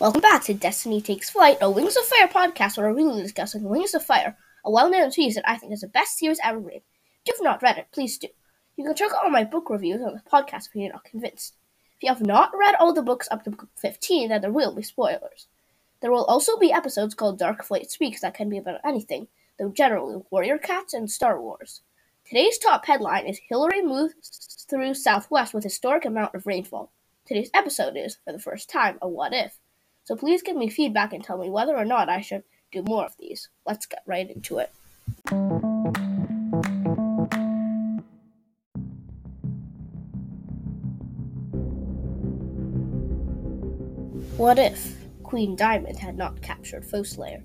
Welcome back to Destiny Takes Flight, a Wings of Fire podcast where we're really discussing Wings of Fire, a well-known series that I think is the best series ever made. If you've not read it, please do. You can check out all my book reviews on the podcast if you're not convinced. If you have not read all the books up to book 15, then there will be spoilers. There will also be episodes called Dark Flight Speaks that can be about anything, though generally Warrior Cats and Star Wars. Today's top headline is Hilary moves through Southwest with historic amount of rainfall. Today's episode is, for the first time, a what if. So please give me feedback and tell me whether or not I should do more of these. Let's get right into it. What if Queen Diamond had not captured Foeslayer?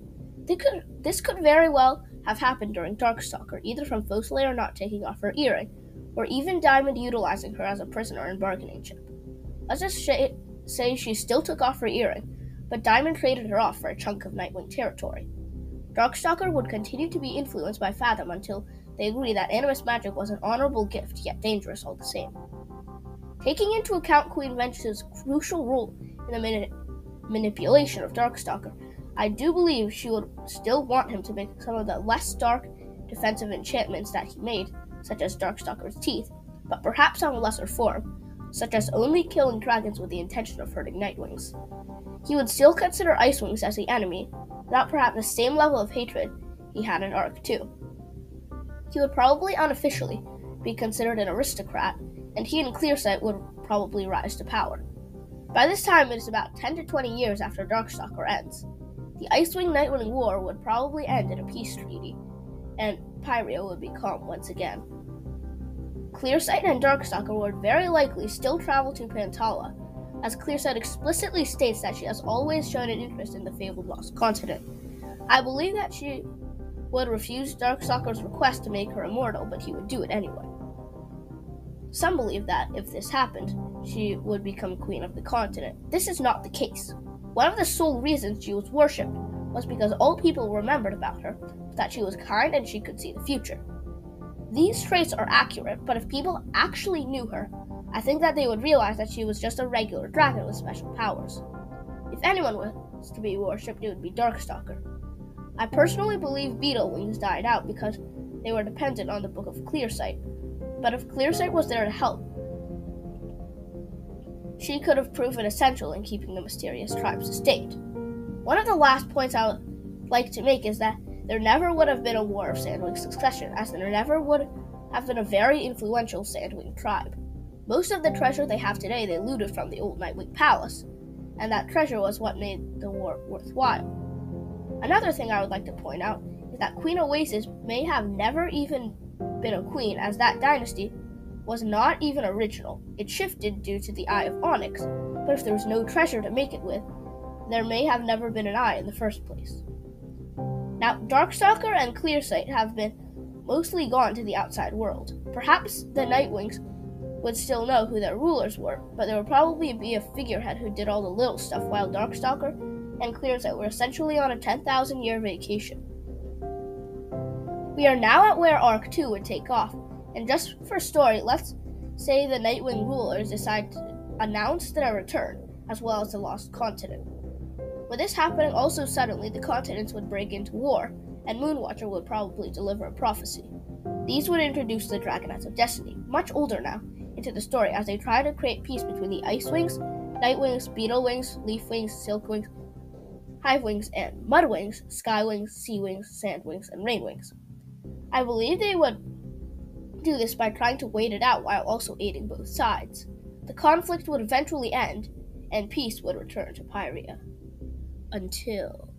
Could, this could very well have happened during Darkstalker, either from Foeslayer not taking off her earring, or even Diamond utilizing her as a prisoner and bargaining chip. Let's just say she still took off her earring, but Diamond traded her off for a chunk of Nightwing territory. Darkstalker would continue to be influenced by Fathom until they agree that animus magic was an honorable gift, yet dangerous all the same. Taking into account Queen Vengeance's crucial role in the mani- manipulation of Darkstalker, I do believe she would still want him to make some of the less dark defensive enchantments that he made, such as Darkstalker's teeth, but perhaps on a lesser form, such as only killing dragons with the intention of hurting Nightwings. He would still consider Icewings as the enemy, without perhaps the same level of hatred he had in Arc 2. He would probably unofficially be considered an aristocrat, and he and Clearsight would probably rise to power. By this time, it is about 10 to 20 years after Darkstalker ends. The Icewing Nightwing War would probably end in a peace treaty, and Pyria would be calm once again. Clearsight and Darkstalker would very likely still travel to Pantala, as Clearsight explicitly states that she has always shown an interest in the fabled lost continent. I believe that she would refuse Darkstalker's request to make her immortal, but he would do it anyway. Some believe that if this happened, she would become queen of the continent. This is not the case. One of the sole reasons she was worshipped was because all people remembered about her that she was kind and she could see the future. These traits are accurate, but if people actually knew her, I think that they would realize that she was just a regular dragon with special powers. If anyone was to be worshipped, it would be Darkstalker. I personally believe Beetle Wings died out because they were dependent on the Book of Clearsight. But if Clearsight was there to help, she could have proven essential in keeping the mysterious tribes sustained. One of the last points I would like to make is that there never would have been a war of Sandwing succession, as there never would have been a very influential Sandwing tribe. Most of the treasure they have today they looted from the old Nightwing Palace, and that treasure was what made the war worthwhile. Another thing I would like to point out is that Queen Oasis may have never even been a queen, as that dynasty was not even original. It shifted due to the Eye of Onyx, but if there was no treasure to make it with, there may have never been an eye in the first place. Now, Darkstalker and Clearsight have been mostly gone to the outside world. Perhaps the Nightwings would still know who their rulers were, but there would probably be a figurehead who did all the little stuff while Darkstalker and Clearsight were essentially on a 10,000 year vacation. We are now at where Arc 2 would take off, and just for story, let's say the Nightwing rulers decide to announce their return, as well as the lost continent. With this happening also suddenly, the continents would break into war, and Moonwatcher would probably deliver a prophecy. These would introduce the Dragonets of Destiny, much older now, into the story as they try to create peace between the Ice Wings, Night Wings, Beetle Wings, Leaf Wings, Silk Wings, Hive Wings, and Mud Wings, Sky Wings, Sea Wings, Sand Wings, and Rain Wings. I believe they would do this by trying to wait it out while also aiding both sides. The conflict would eventually end, and peace would return to Pyria. Until